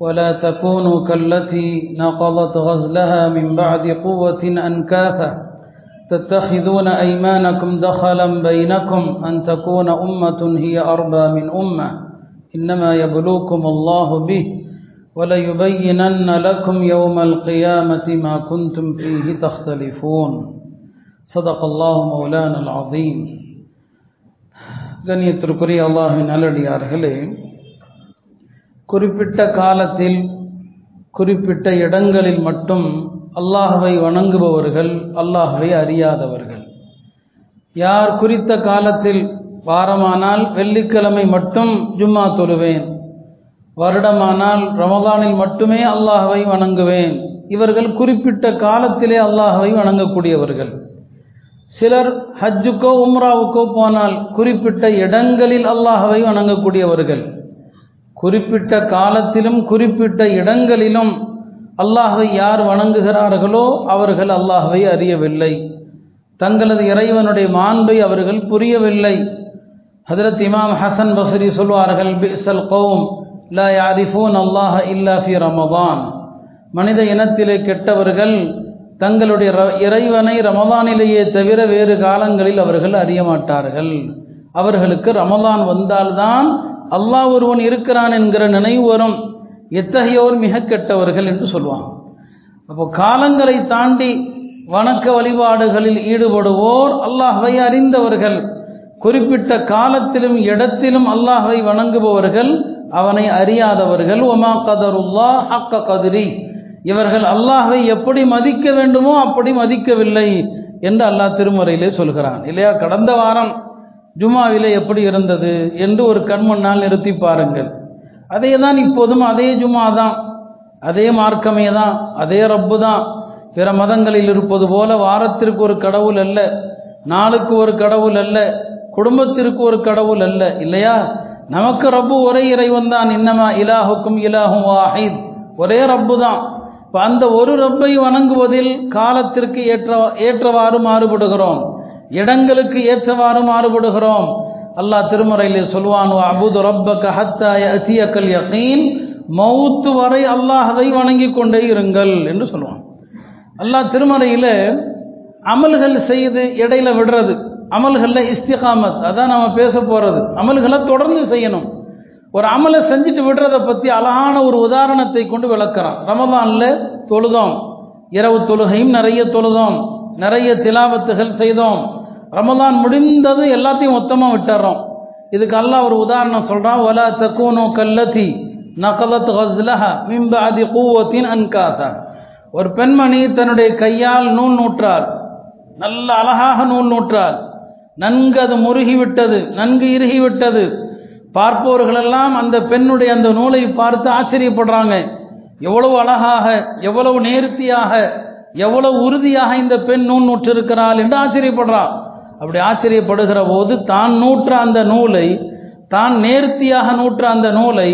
ولا تكونوا كالتي نقضت غزلها من بعد قوة أنكاثا تتخذون أيمانكم دخلا بينكم أن تكون أمة هي أربى من أمة إنما يبلوكم الله به وليبينن لكم يوم القيامة ما كنتم فيه تختلفون صدق الله مولانا العظيم கண்ணியத்திற்குரிய அல்லாஹின் நல்லடியார்களே குறிப்பிட்ட காலத்தில் குறிப்பிட்ட இடங்களில் மட்டும் அல்லாஹவை வணங்குபவர்கள் அல்லாஹவை அறியாதவர்கள். யார் குறித்த காலத்தில் வாரமானால் வெள்ளிக்கிழமை மட்டும் ஜும்மா தொழுவேன். வருடமானால் ரமதானில் மட்டுமே அல்லாஹவை வணங்குவேன். இவர்கள் குறிப்பிட்ட காலத்திலே அல்லாஹவை வணங்கக்கூடியவர்கள். சிலர் ஹஜ்ஜுக்கோ உம்ராவுக்கோ போனால் குறிப்பிட்ட இடங்களில் அல்லாஹவை வணங்கக்கூடியவர்கள். குறிப்பிட்ட காலத்திலும் குறிப்பிட்ட இடங்களிலும் அல்லாஹை யார் வணங்குகிறார்களோ அவர்கள் அல்லாஹை அறியவில்லை. தங்களது இறைவனுடைய மாண்பை அவர்கள் புரியவில்லை. ஹதரத் இமாம் ஹசன் பசரி சொல்வார்கள் பிசல் கௌம் லா யாரிஃபூன் அல்லாஹ இல்லா ஃபி ரமதான். மனித இனத்திலே கெட்டவர்கள் தங்களுடைய இறைவனை ரமதானிலேயே தவிர வேறு காலங்களில் அவர்கள் அறிய மாட்டார்கள். அவர்களுக்கு ரமதான் வந்தால்தான் அல்லாஹ் ஒருவன் இருக்கிறான் என்கிற நினைவு வரும். எத்தகையோர் மிக கெட்டவர்கள் என்று சொல்லுவான் அப்போ காலங்களை தாண்டி வணக்க வழிபாடுகளில் ஈடுபடுவோர் அல்லாஹை அறிந்தவர்கள். குறிப்பிட்ட காலத்திலும் இடத்திலும் அல்லாஹை வணங்குபவர்கள் அவனை அறியாதவர்கள். ஒமா கதருல்லா அக்க கதிரி. இவர்கள் அல்லாஹை எப்படி மதிக்க வேண்டுமோ அப்படி மதிக்கவில்லை என்று அல்லாஹ் திருமுறையிலே சொல்கிறான். இல்லையா? கடந்த வாரம் ஜுமாவிலே எப்படி இருந்தது என்று ஒரு கண்மண்ணால் நிறுத்தி பாருங்கள். அதே தான் இப்போதும் அதே ஜுமா தான் அதே மார்க்கமே தான் அதே ரப்பு தான் பிற மதங்களில் இருப்பது போல வாரத்திற்கு ஒரு கடவுள் அல்ல நாளுக்கு ஒரு கடவுள் அல்ல குடும்பத்திற்கு ஒரு கடவுள் அல்ல இல்லையா? நமக்கு ரப்பு ஒரே இறைவன் தான் இன்னமா இலாஹுக்கும் இலாஹும் வாஹித். ஒரே ரப்பு தான் இப்போ அந்த ஒரு ரப்பை வணங்குவதில் காலத்திற்கு ஏற்ற ஏற்றவாறு மாறுபடுகிறோம். இடங்களுக்கு ஏற்றவாறு மாறுபடுகிறோம். அல்லாஹ் திருமுறையிலே சொல்வான் அபுது ரப்பக ஹத்தியக்கல் யகீன். மௌத்து வரை அல்லாஹதை வணங்கி கொண்டே இருங்கள் என்று சொல்லுவான் அல்லாஹ் திருமறையில் அமல்கள் செய்து இடையில விடுறது. அமல்களில் இஸ்திகாமத் அதான் நம்ம பேச போகிறது அமல்களை தொடர்ந்து செய்யணும். ஒரு அமலை செஞ்சுட்டு விடுறதை பற்றி அழகான ஒரு உதாரணத்தை கொண்டு விளக்குறான். ரமதானில் தொழுதோம். இரவு தொழுகையும் நிறைய தொழுதோம். நிறைய திலாவத்துகள் செய்தோம். ரமதான் முடிந்தது எல்லாத்தையும் மொத்தமாக விட்டுறோம். இதுக்கு அல்லாஹ் ஒரு உதாரணம் சொல்கிறான் ஒலா தக்கூனோ கல்லத்தி நகலத் ஹஸ்லஹ மிம்பாதி கூவத்தின் அன்காத்தா ஒரு பெண்மணி தன்னுடைய கையால் நூல் நூற்றாள். நல்ல அழகாக நூல் நூற்றாள். நன்கு அது முருகிவிட்டது நன்கு இறுகிவிட்டது. பார்ப்பவர்களெல்லாம் அந்த பெண்ணுடைய அந்த நூலை பார்த்து ஆச்சரியப்படுறாங்க. எவ்வளவு அழகாக எவ்வளவு நேர்த்தியாக எவ்வளவு உறுதியாக இந்த பெண் நூல் நூற்றிருக்கிறாள் என்று ஆச்சரியப்படுறான். அப்படி ஆச்சரியப்படுகிற போது தான் நூற்ற அந்த நூலை தான் நேர்த்தியாக நூற்ற அந்த நூலை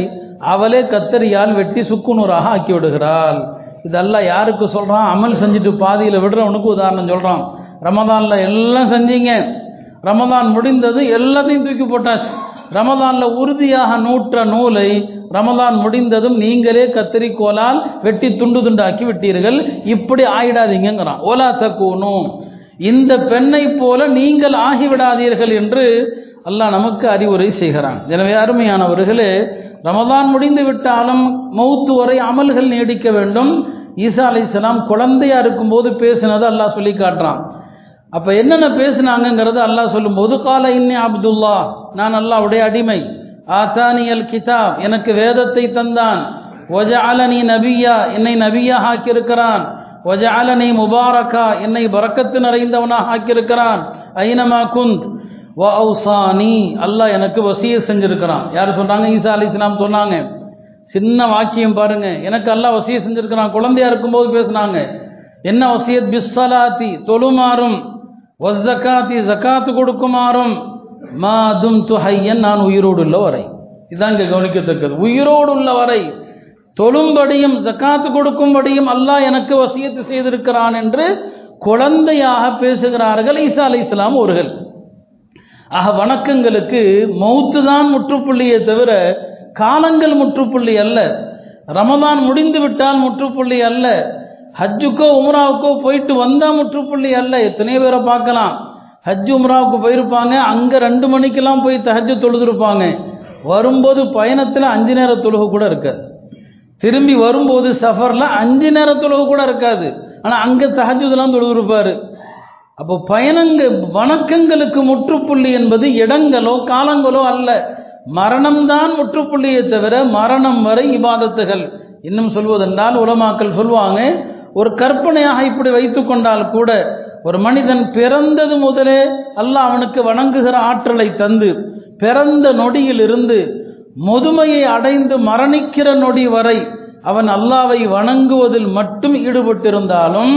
அவளே கத்தரியால் வெட்டி சுக்குநூறாக ஆக்கி விடுகிறாள் இதெல்லாம் யாருக்கு சொல்கிறான் அமல் செஞ்சுட்டு பாதியில் விடுறவனுக்கு உதாரணம் சொல்கிறான் ரமதானில் எல்லாம் செஞ்சீங்க. ரமதான் முடிந்தது எல்லாத்தையும் தூக்கி போட்டாச்சு. ரமதானில் உறுதியாக நூற்ற நூலை ரமதான் முடிந்ததும் நீங்களே கத்திரிக்கோலால் வெட்டி துண்டு துண்டாக்கி விட்டீர்கள். இப்படி ஆயிடாதீங்கிறான் ஓலா தக்கூனும் இந்த பெண்ணை போல நீங்கள் ஆகிவிடாதீர்கள் என்று அல்லாஹ் நமக்கு அறிவுரை செய்கிறான். எனவே அருமையானவர்களே ரமதான் முடிந்து விட்டாலும் மௌத்து வரை அமல்கள் நீடிக்க வேண்டும். ஈசா அலிஸ்லாம் குழந்தையா இருக்கும்போது பேசினதை அல்லாஹ் சொல்லி காட்டுறான். அப்போ என்னென்ன பேசுனாங்கிறத அல்லாஹ் சொல்லும்போது கால இன்னி அப்துல்லா நான் அல்லாவுடைய அடிமை. ஆத்தானியல் கிதாப் எனக்கு வேதத்தை தந்தான். ஒஜ அலனி நபியா என்னை நபியா ஆக்கியிருக்கிறான். ஒஜஅலனி முபாரக்கா என்னை பறக்கத்து நிறைந்தவனாக ஆக்கியிருக்கிறான். ஐனமா குந்த். வ ஔசானி அல்லாஹ் எனக்கு வசிய செஞ்சுருக்கிறான். யார் சொன்னாங்க? ஈசா அலி இஸ்லாம் சொன்னாங்க. சின்ன வாக்கியம் பாருங்க. எனக்கு அல்லாஹ் வசிய செஞ்சிருக்கிறான். குழந்தையா இருக்கும்போது பேசுனாங்க. என்ன வசியத்? பிஸ்ஸலாத்தி. தொழுமாறும். வஸ்ஸகாத்தி ஜக்காத்து கொடுக்குமாறும். மாதும் துஹையன் நான் உயிரோடு உள்ள வரை. இதான் இங்கே கவனிக்கத்தக்கது. உயிரோடு உள்ள வரை. தொழும்படியும் ஜக்காத்து கொடுக்கும்படியும் அல்லாஹ் எனக்கு வசியத்து செய்திருக்கிறான் என்று குழந்தையாக பேசுகிறார்கள் ஈசா அலி இஸ்லாம் அவர்கள். ஆக வணக்கங்களுக்கு மௌத்து தான் முற்றுப்புள்ளியே தவிர காலங்கள் முற்றுப்புள்ளி அல்ல. ரமதான் முடிந்து விட்டால் முற்றுப்புள்ளி அல்ல. ஹஜ்ஜுக்கோ உம்ராவுக்கோ போயிட்டு வந்தால் முற்றுப்புள்ளி அல்ல. எத்தனையோ பேரை பார்க்கலாம். ஹஜ் உம்ராவுக்கு போயிருப்பாங்க. அங்கே ரெண்டு மணிக்கெல்லாம் போய் தஹஜ் தொழுதுருப்பாங்க. வரும்போது பயணத்தில் அஞ்சு நேர தொழுகு கூட இருக்காது. திரும்பி வரும்போது சஃபரில் அஞ்சு நேர கூட இருக்காது. ஆனால் அங்கே தகஜுதெல்லாம் தொழுதுருப்பாரு. அப்போ பயணங்க வணக்கங்களுக்கு முற்றுப்புள்ளி என்பது இடங்களோ காலங்களோ அல்ல. மரணம்தான் முற்றுப்புள்ளியை தவிர மரணம் வரை இபாதத்துகள். இன்னும் சொல்வதென்றால் உலமாக்கள் சொல்லுவாங்க ஒரு கற்பனையாக இப்படி வைத்து கொண்டால் கூட ஒரு மனிதன் பிறந்தது முதலே அல்லாஹ் அவனுக்கு வணங்குகிற ஆற்றலை தந்து பிறந்த நொடியில் இருந்து முதுமையை அடைந்து மரணிக்கிற நொடி வரை அவன் அல்லாவை வணங்குவதில் மட்டும் ஈடுபட்டிருந்தாலும்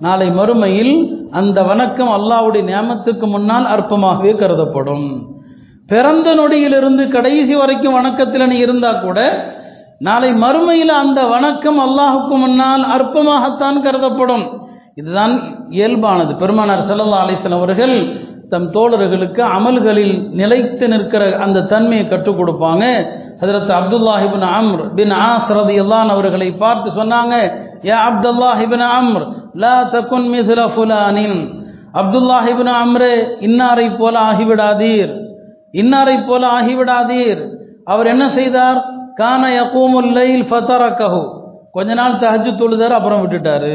நாளை மறுமையில் அந்த வணக்கம் அல்லாவுடைய நியமத்துக்கு முன்னால் அற்பமாகவே கருதப்படும். பிறந்த நொடியிலிருந்து கடைசி வரைக்கும் வணக்கத்தில் நீ இருந்தா கூட நாளை மறுமையில் அந்த வணக்கம் அல்லாஹுக்கு முன்னால் அற்பமாகத்தான் கருதப்படும். இதுதான் இயல்பானது. பெருமானார் செல்லல்லா அலிசன் அவர்கள் தம் தோழர்களுக்கு அமல்களில் நிலைத்து நிற்கிற அந்த தன்மையை கற்றுக் கொடுப்பாங்க. ஹதரத் அப்துல்லாஹிபின் அம்ர் பின் ஆஸ்ரதி அல்லான் அவர்களை பார்த்து சொன்னாங்க யா அப்துல்லாஹிபின் அம்ர் லா தகுன் மிஸ்ல ஃபுலானின். அப்துல்லாஹிபின் அம்ரு இன்னாரை போல ஆகிவிடாதீர் இன்னாரை போல ஆகிவிடாதீர். அவர் என்ன செய்தார்? கான யகூமுல் லைல் ஃபதரக்கஹு கொஞ்ச நாள் தஹஜ்ஜு தொழுதார் அப்புறம் விட்டுட்டாரு.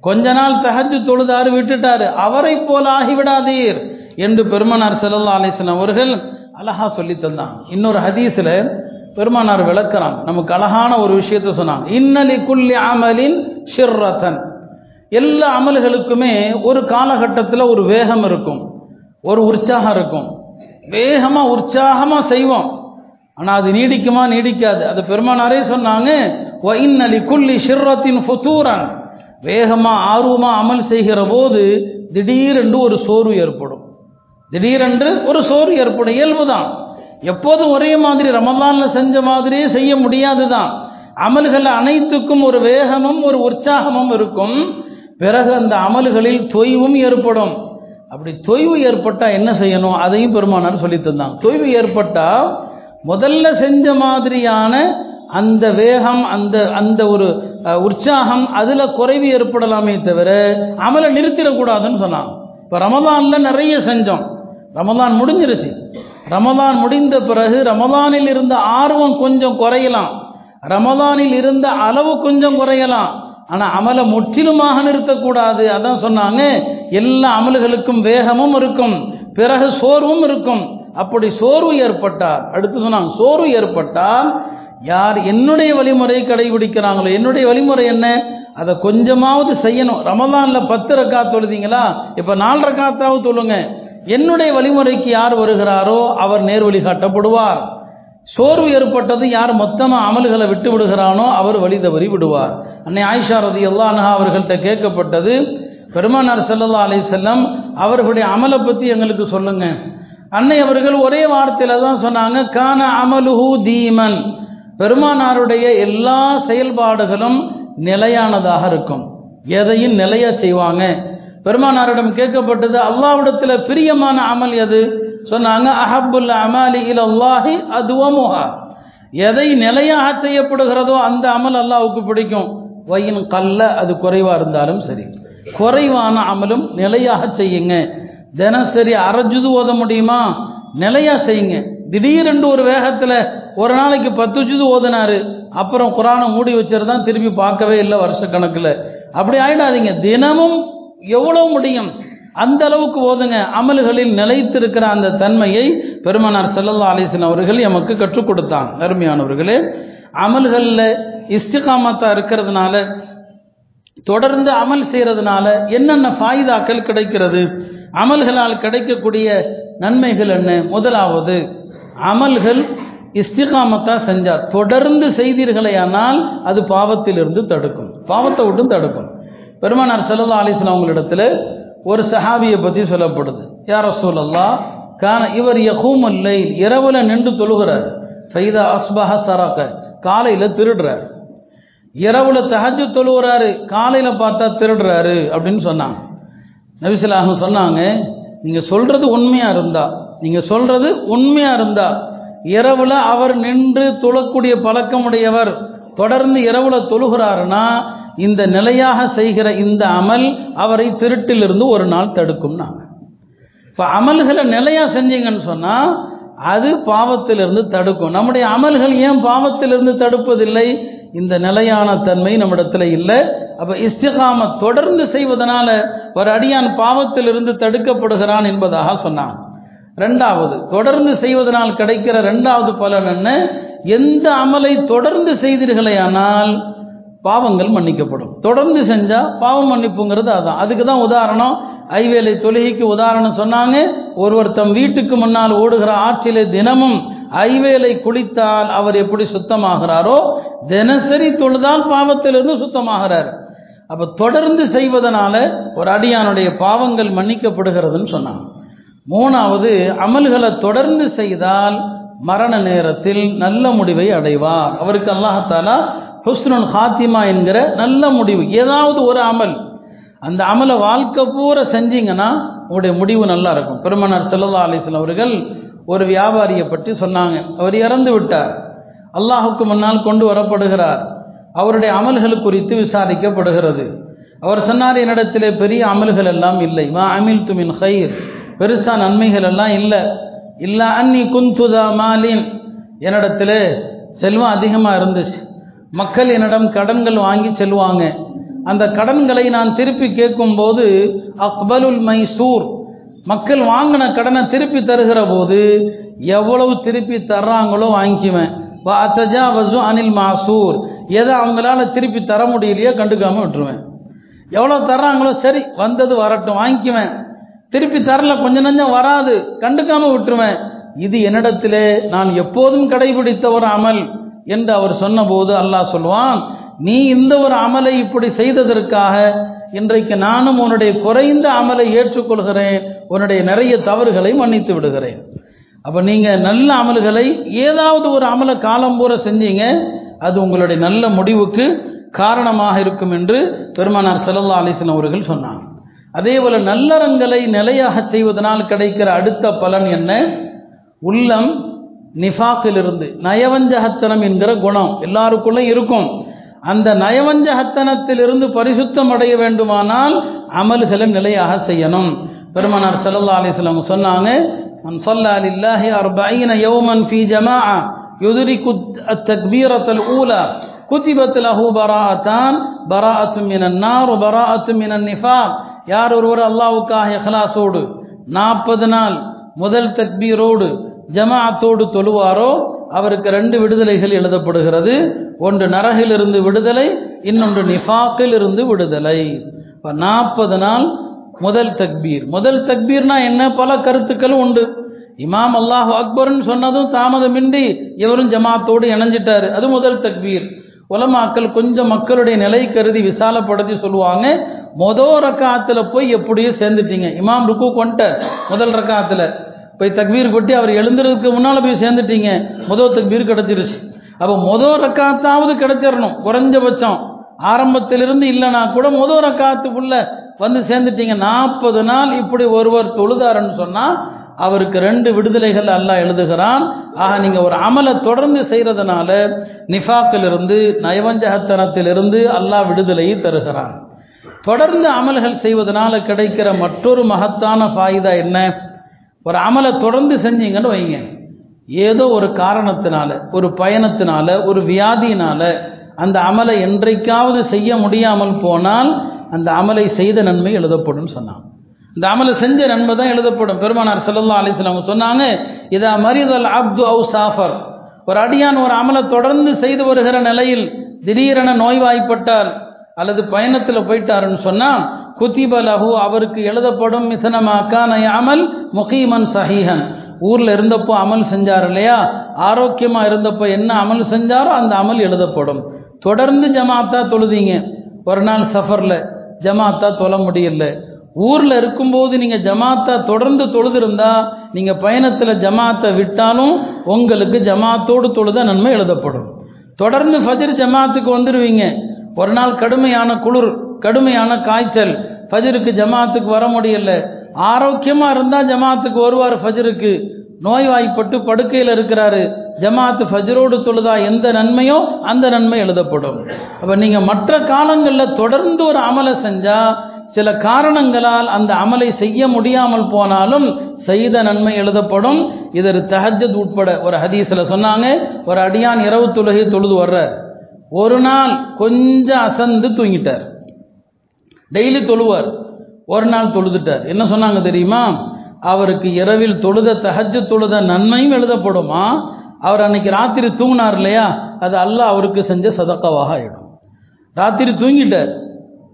கொஞ்ச நாள் தஹஜ்ஜு தொழுதாறு விட்டுட்டாரு. அவரை போல ஆகிவிடாதீர் என்று பெருமானார் செல்லல்லா அலிஸ்லாம் அவர்கள் அழகா சொல்லி தந்தாங்க இன்னொரு ஹதீஸில் பெருமானார் விளக்குறான். நமக்கு அழகான ஒரு விஷயத்த சொன்னாங்க இன்னலி குல்லி அமலின் ஷிர்ரதன். எல்லா அமல்களுக்குமே ஒரு காலகட்டத்தில் ஒரு வேகம் இருக்கும். ஒரு உற்சாகம் இருக்கும். வேகமாக உற்சாகமாக செய்வோம். ஆனால் அது நீடிக்குமா நீடிக்காது. அது பெருமானாரே சொன்னாங்க ஒ இன்னலி குல்லி ஷிர்ரத்தின் ஃபுத்தூரன் வேகமாக ஆர்வமாக அமல் செய்கிற போது திடீரென்று ஒரு சோர்வு ஏற்படும். திடீரென்று ஒரு சோர்வு ஏற்படும். இயல்பு தான் எப்போதும் ஒரே மாதிரி ரமதானில் செஞ்ச மாதிரியே செய்ய முடியாது தான் அமல்கள் அனைத்துக்கும் ஒரு வேகமும் ஒரு உற்சாகமும் இருக்கும். பிறகு அந்த அமல்களில் தொய்வும் ஏற்படும். அப்படி தொய்வு ஏற்பட்டால் என்ன செய்யணும்? அதையும் பெருமானார் சொல்லி தந்தாங்க. தொய்வு ஏற்பட்டால் முதல்ல செஞ்ச மாதிரியான அந்த வேகம் அந்த அந்த ஒரு உற்சாகம் அதில் குறைவு ஏற்படலாமே தவிர அமலை நிறுத்திடக்கூடாதுன்னு சொன்னாங்க. இப்போ ரமதானில் நிறைய செஞ்சோம். ரமதான் முடிஞ்சிருச்சு. ரமதான் முடிந்த பிறகு ரமதானில் இருந்த ஆர்வம் கொஞ்சம் குறையலாம். ரமதானில் இருந்த அளவு கொஞ்சம் குறையலாம். ஆனால் அமலை முற்றிலுமாக நிறுத்தக்கூடாது. அதான் சொன்னாங்க. எல்லா அமல்களுக்கும் வேகமும் இருக்கும். பிறகு சோர்வும் இருக்கும். அப்படி சோர்வு ஏற்பட்டால் அடுத்து சொன்னாங்க சோர்வு ஏற்பட்டால் யார் என்னுடைய வழிமுறை கடைபிடிக்கிறாங்களோ என்னுடைய வழிமுறை என்ன? அதை கொஞ்சமாவது செய்யணும். ரமதானில் பத்து ரக்கா தொழுதிங்களா? இப்போ நாலு ரக்காத்தாவது தொழுங்க. என்னுடைய வழிமுறைக்கு யார் வருகிறாரோ அவர் நேர் காட்டப்படுவார். சோர்வு ஏற்பட்டது யார் மொத்தமாக அமல்களை விட்டு விடுகிறானோ அவர் வழி தவறி விடுவார். அன்னை ஆயிஷா ரதி அல்லாஹா அவர்கள்ட்ட கேட்கப்பட்டது பெருமானார் செல்லல்லா அலி செல்லம் அவர்களுடைய அமலை பற்றி எங்களுக்கு சொல்லுங்க. அன்னை அவர்கள் ஒரே வார்த்தையில் தான் சொன்னாங்க கான அமலுஹு தீமன். பெருமானாருடைய எல்லா செயல்பாடுகளும் நிலையானதாக இருக்கும். எதையும் நிலைய செய்வாங்க. பெருமானாரிடம் கேட்கப்பட்டது அல்லாவிடத்தில் பிரியமான அமல் எது? சொன்னாங்க அஹபுல் அமாலி இல் அல்லாஹி அதுவமுஹா. எதை நிலையாக செய்யப்படுகிறதோ அந்த அமல் அல்லாவுக்கு பிடிக்கும். வயின் கல்ல அது குறைவாக இருந்தாலும் சரி. குறைவான அமலும் நிலையாக செய்யுங்க. தினசரி அரைஜுது ஓத முடியுமா? நிலையாக செய்யுங்க. திடீரென்று ஒரு வேகத்தில் ஒரு நாளைக்கு பத்து ஜுது ஓதினாரு. அப்புறம் குரானை மூடி வச்சிருந்தான் திரும்பி பார்க்கவே இல்லை வருஷ கணக்கில் அப்படி ஆயிடாதீங்க. தினமும் எவ்வளோ முடியும்? அந்த அளவுக்கு ஓதுங்க. அமல்களில் நிலைத்திருக்கிற அந்த தன்மையை பெருமனார் செல்லல்லா அலிசன் அவர்கள் எமக்கு கற்றுக் கொடுத்தான். அருமையானவர்களே அமல்களில் இஸ்திகாமத்தா இருக்கிறதுனால தொடர்ந்து அமல் செய்கிறதுனால என்னென்ன ஃபாய்தாக்கள் கிடைக்கிறது? அமல்களால் கிடைக்கக்கூடிய நன்மைகள் என்ன? முதலாவது அமல்கள் இஸ்திகாமத்தா செஞ்சா தொடர்ந்து செய்தீர்களே ஆனால் அது பாவத்திலிருந்து தடுக்கும். பாவத்தை விட்டும் தடுக்கும். பெருமானார் செல்லல்லா அலிஸ்லாம் அவங்களிடத்தில் ஒரு சஹாபியை பற்றி சொல்லப்படுது. யார ரசூலல்லா கான இவர் யகூம் அல்லை இரவில் நின்று தொழுகிறார். ஃபைதா அஸ்பஹ சராக்க காலையில் திருடுறார். இரவுல தஹஜு தொழுகிறாரு காலையில் பார்த்தா திருடுறாரு அப்படின்னு சொன்னாங்க. நபிசிலாகம் சொன்னாங்க நீங்கள் சொல்கிறது உண்மையாக இருந்தா நீங்கள் சொல்கிறது உண்மையாக இருந்தா இரவில் அவர் நின்று தொழக்கூடிய பழக்கமுடையவர் தொடர்ந்து இரவில் தொழுகிறாருன்னா இந்த நிலையாக செய்கிற இந்த அமல் அவரை திருட்டிலிருந்து ஒரு நாள் தடுக்கும் நாங்கள் இப்போ அமல்களை நிலையாக செஞ்சீங்கன்னு சொன்னால் அது பாவத்திலிருந்து தடுக்கும். நம்முடைய அமல்கள் ஏன் பாவத்திலிருந்து தடுப்பதில்லை? இந்த நிலையான தன்மை நம்மிடத்தில் இல்லை. அப்போ இஸ்திகாம தொடர்ந்து செய்வதனால ஒரு அடியான் பாவத்திலிருந்து தடுக்கப்படுகிறான் என்பதாக சொன்னான் ரெண்டாவது தொடர்ந்து செய்வதனால் கிடைக்கிற ரெண்டாவது பலன் என்ன? எந்த அமலை தொடர்ந்து செய்தீர்களே ஆனால் பாவங்கள் மன்னிக்கப்படும். தொடர்ந்து செஞ்சால் பாவம் மன்னிப்புங்கிறது அதான். அதுக்கு தான் உதாரணம். ஐவேலை தொழுகைக்கு உதாரணம் சொன்னாங்க. ஒருவர் தம் வீட்டுக்கு முன்னால் ஓடுகிற ஆற்றிலே தினமும் ஐவேலை குளித்தால் அவர் எப்படி சுத்தமாகிறாரோ தினசரி தொழுதால் பாவத்திலிருந்து சுத்தமாகிறார். அப்போ தொடர்ந்து செய்வதனால ஒரு அடியானுடைய பாவங்கள் மன்னிக்கப்படுகிறதுன்னு சொன்னாங்க. மூணாவது அமல்களை தொடர்ந்து செய்தால் மரண நேரத்தில் நல்ல முடிவை அடைவார். அவருக்கு அல்லாஹாலா ஹுஸ்னுல் ஹாத்திமா என்கிற நல்ல முடிவு ஏதாவது ஒரு அமல். அந்த அமலை வாழ்க்கை பூரா செஞ்சீங்கன்னா உங்களுடைய முடிவு நல்லா இருக்கும். பெருமனார் செல்லல்லா அலிஸ்லாம் அவர்கள் ஒரு வியாபாரியை பற்றி சொன்னாங்க. அவர் இறந்து விட்டார். அல்லாஹுக்கு முன்னால் கொண்டு வரப்படுகிறார். அவருடைய அமல்கள் குறித்து விசாரிக்கப்படுகிறது. அவர் சொன்னார் என்னிடத்திலே பெரிய அமல்கள் எல்லாம் இல்லை. மா அமில் துமின் ஹைர் பெருசா நன்மைகள் எல்லாம் இல்லை. இல்லா அன்னி குந்துதா மாலின். என்னிடத்துல செல்வம் அதிகமாக இருந்துச்சு. மக்கள் என்னிடம் கடன்கள் வாங்கி செல்வாங்க. அந்த கடன்களை நான் திருப்பி கேட்கும்போது அக்பலுல் மைசூர் மக்கள் வாங்கின கடனை திருப்பி தருகிற போது எவ்வளவு திருப்பி தர்றாங்களோ வாங்கிக்குவேன். அத்தஜா வசு அனில் மாசூர். எதை அவங்களால திருப்பி தர முடியலையோ கண்டுக்காம விட்டுருவேன். எவ்வளோ தர்றாங்களோ சரி வந்தது வரட்டும் வாங்கிக்குவேன். திருப்பி தரல கொஞ்ச நஞ்சம் வராது கண்டுக்காம விட்டுருவேன். இது என்னிடத்திலே நான் எப்போதும் கடைபிடித்த ஒரு அமல் என்று அவர் சொன்னபோது அல்லாஹ் சொல்லுவான் நீ இந்த ஒரு அமலை இப்படி செய்ததற்காக இன்றைக்கு நானும் உன்னுடைய குறைந்த அமலை ஏற்றுக்கொள்கிறேன். உன்னுடைய நிறைய தவறுகளை மன்னித்து விடுகிறேன். அப்போ நீங்கள் நல்ல அமல்களை ஏதாவது ஒரு அமலை காலம் பூரா செஞ்சீங்க அது உங்களுடைய நல்ல முடிவுக்கு காரணமாக இருக்கும் என்று பெருமானார் செல்லல்லா அலிஸ்லாம் அவர்கள் சொன்னாங்க. அதே போல நல்லறங்களை நிலையாக செய்வதனால் கிடைக்கிற அடுத்த பலன் என்ன? உள்ளம் நிஃபாக்கிலிருந்து நயவஞ்சகத்தனம் என்கிற குணம் எல்லாருக்குள்ளே இருக்கும். அந்த நயவஞ்ச ஹத்தனத்திலிருந்து பரிசுத்தம் அடைய வேண்டுமானால் அமல்களை நிலையாக செய்யணும். பெருமனார் சல்லா அலிஸ்லாம் சொன்னாங்க மன் சொல்லா லில்லாஹி அர்பைன யௌமன் ஃபி ஜமாஅ யுதுரிகு அத்தக்பீரத்தல் ஊல குதிபத் லஹு பராஅத்தான் பராஅத்து மினன் நார் பராஅத்து மினன் நிஃபா யார் ஒருவர் அல்லாஹ்வுக்காக இஹ்லாஸோடு நாற்பது நாள் முதல் தக்பீரோடு ஜமாஅத்தோடு தொழுவாரோ அவருக்கு ரெண்டு விடுதலைகள் எழுதப்படுகிறது. ஒன்று நரகிலிருந்து விடுதலை இன்னொன்று நிஃபாக்கில் இருந்து விடுதலை. இப்போ நாற்பது நாள் முதல் தக்பீர். முதல் தக்பீர்னா என்ன? பல கருத்துக்களும் உண்டு. இமாம் அல்லாஹ் அக்பர்னு சொன்னதும் தாமதமின்றி இவரும் ஜமாத்தோடு இணைஞ்சிட்டாரு. அது முதல் தக்பீர். உலமாக்கள் கொஞ்சம் மக்களுடைய நிலை கருதி விசாலப்படுத்தி சொல்லுவாங்க. மொதல் ரக்காத்தில் போய் எப்படியோ சேர்ந்துட்டீங்க. இமாம் ருக்கு கொண்ட முதல் ரக்காத்தில். போய் தக்பீர் கொட்டி அவர் எழுந்துறதுக்கு முன்னால் போய் சேர்ந்துட்டீங்க. முதல் தக்பீர் கிடச்சிருச்சு. அப்போ முதல் ரக்காத்தாவது கிடைச்சிடணும் குறைஞ்சபட்சம். ஆரம்பத்திலிருந்து இல்லைனா கூட முதல் ரக்காத்துக்குள்ள வந்து சேர்ந்துட்டீங்க. நாற்பது நாள் இப்படி ஒருவர் தொழுதாருன்னு சொன்னால் அவருக்கு ரெண்டு விடுதலைகள் அல்லாஹ் எழுதுகிறான். ஆக நீங்கள் ஒரு அமலை தொடர்ந்து செய்கிறதுனால நிஃபாக்கிலிருந்து நயவஞ்சகத்தனத்திலிருந்து அல்லாஹ் விடுதலையை தருகிறான். தொடர்ந்து அமல்கள் செய்வதனால கிடைக்கிற மற்றொரு மகத்தான ஃபாயுதா என்ன? ஒரு அமலை தொடர்ந்து செஞ்சீங்கன்னு வைங்க. ஏதோ ஒரு காரணத்தினால ஒரு பயணத்தினால ஒரு வியாதியினால அந்த அமலை என்றைக்காவது செய்ய முடியாமல் போனால் அந்த அமலை செய்த நன்மை எழுதப்படும் சொன்னான். இந்த அமலை செஞ்ச நன்மை தான் எழுதப்படும். பெருமானார் செல்லல்லா அலிஸ்லாம் சொன்னாங்க இதா மரிதல் அப்து அவு சாஃபர். ஒரு அடியான் ஒரு அமலை தொடர்ந்து செய்து வருகிற நிலையில் திடீரென நோய்வாய்ப்பட்டார் அல்லது பயணத்தில் போயிட்டாருன்னு சொன்னால் குத்திப லஹு அவருக்கு எழுதப்படும் மிசனமாக்கான அமல் முகீமன் சஹீஹன். ஊரில் இருந்தப்போ அமல் செஞ்சார் இல்லையா? ஆரோக்கியமாக இருந்தப்போ என்ன அமல் செஞ்சாரோ அந்த அமல் எழுதப்படும். தொடர்ந்து ஜமாத்தா தொழுதீங்க. ஒரு நாள் சஃபரில் ஜமாத்தா தொழ முடியல. ஊரில் இருக்கும்போது நீங்கள் ஜமாத்தா தொடர்ந்து தொழுதிருந்தா நீங்கள் பயணத்தில் ஜமாத்தை விட்டாலும் உங்களுக்கு ஜமாத்தோடு தொழுத நன்மை எழுதப்படும். தொடர்ந்து ஃபஜர் ஜமாத்துக்கு வந்துடுவீங்க ஒரு நாள் கடுமையான குளிர் கடுமையான காய்ச்சல் ஃபஜருக்கு ஜமாத்துக்கு வர முடியல. ஆரோக்கியமாக இருந்தால் ஜமாத்துக்கு வருவார் ஃபஜருக்கு. நோய்வாய்ப்பட்டு படுக்கையில் இருக்கிறாரு. ஜமாத்து ஃபஜரோடு தொழுதா எந்த நன்மையோ அந்த நன்மை எழுதப்படும். அப்போ நீங்கள் மற்ற காலங்களில் தொடர்ந்து ஒரு அமலை செஞ்சால் சில காரணங்களால் அந்த அமலை செய்ய முடியாமல் போனாலும் செய்த நன்மை எழுதப்படும். இதர் தஹஜத் உட்பட ஒரு ஹதீஸில் சொன்னாங்க. ஒரு அடியான் இரவு தொழுகை தொழுது வர்றார். ஒரு நாள் கொஞ்சம் அசந்து தூங்கிட்டார். டெய்லி தொழுவார். ஒரு நாள் தொழுதுட்டார். என்ன சொன்னாங்க தெரியுமா? அவருக்கு இரவில் தொழுத தகஜ தொழுத நன்மையும் எழுதப்படுமா? அவர் அன்னைக்கு ராத்திரி தூங்கினார் இல்லையா? அது அல்ல அவருக்கு செஞ்ச சதக்கவாக ஆயிடும். ராத்திரி தூங்கிட்டார்.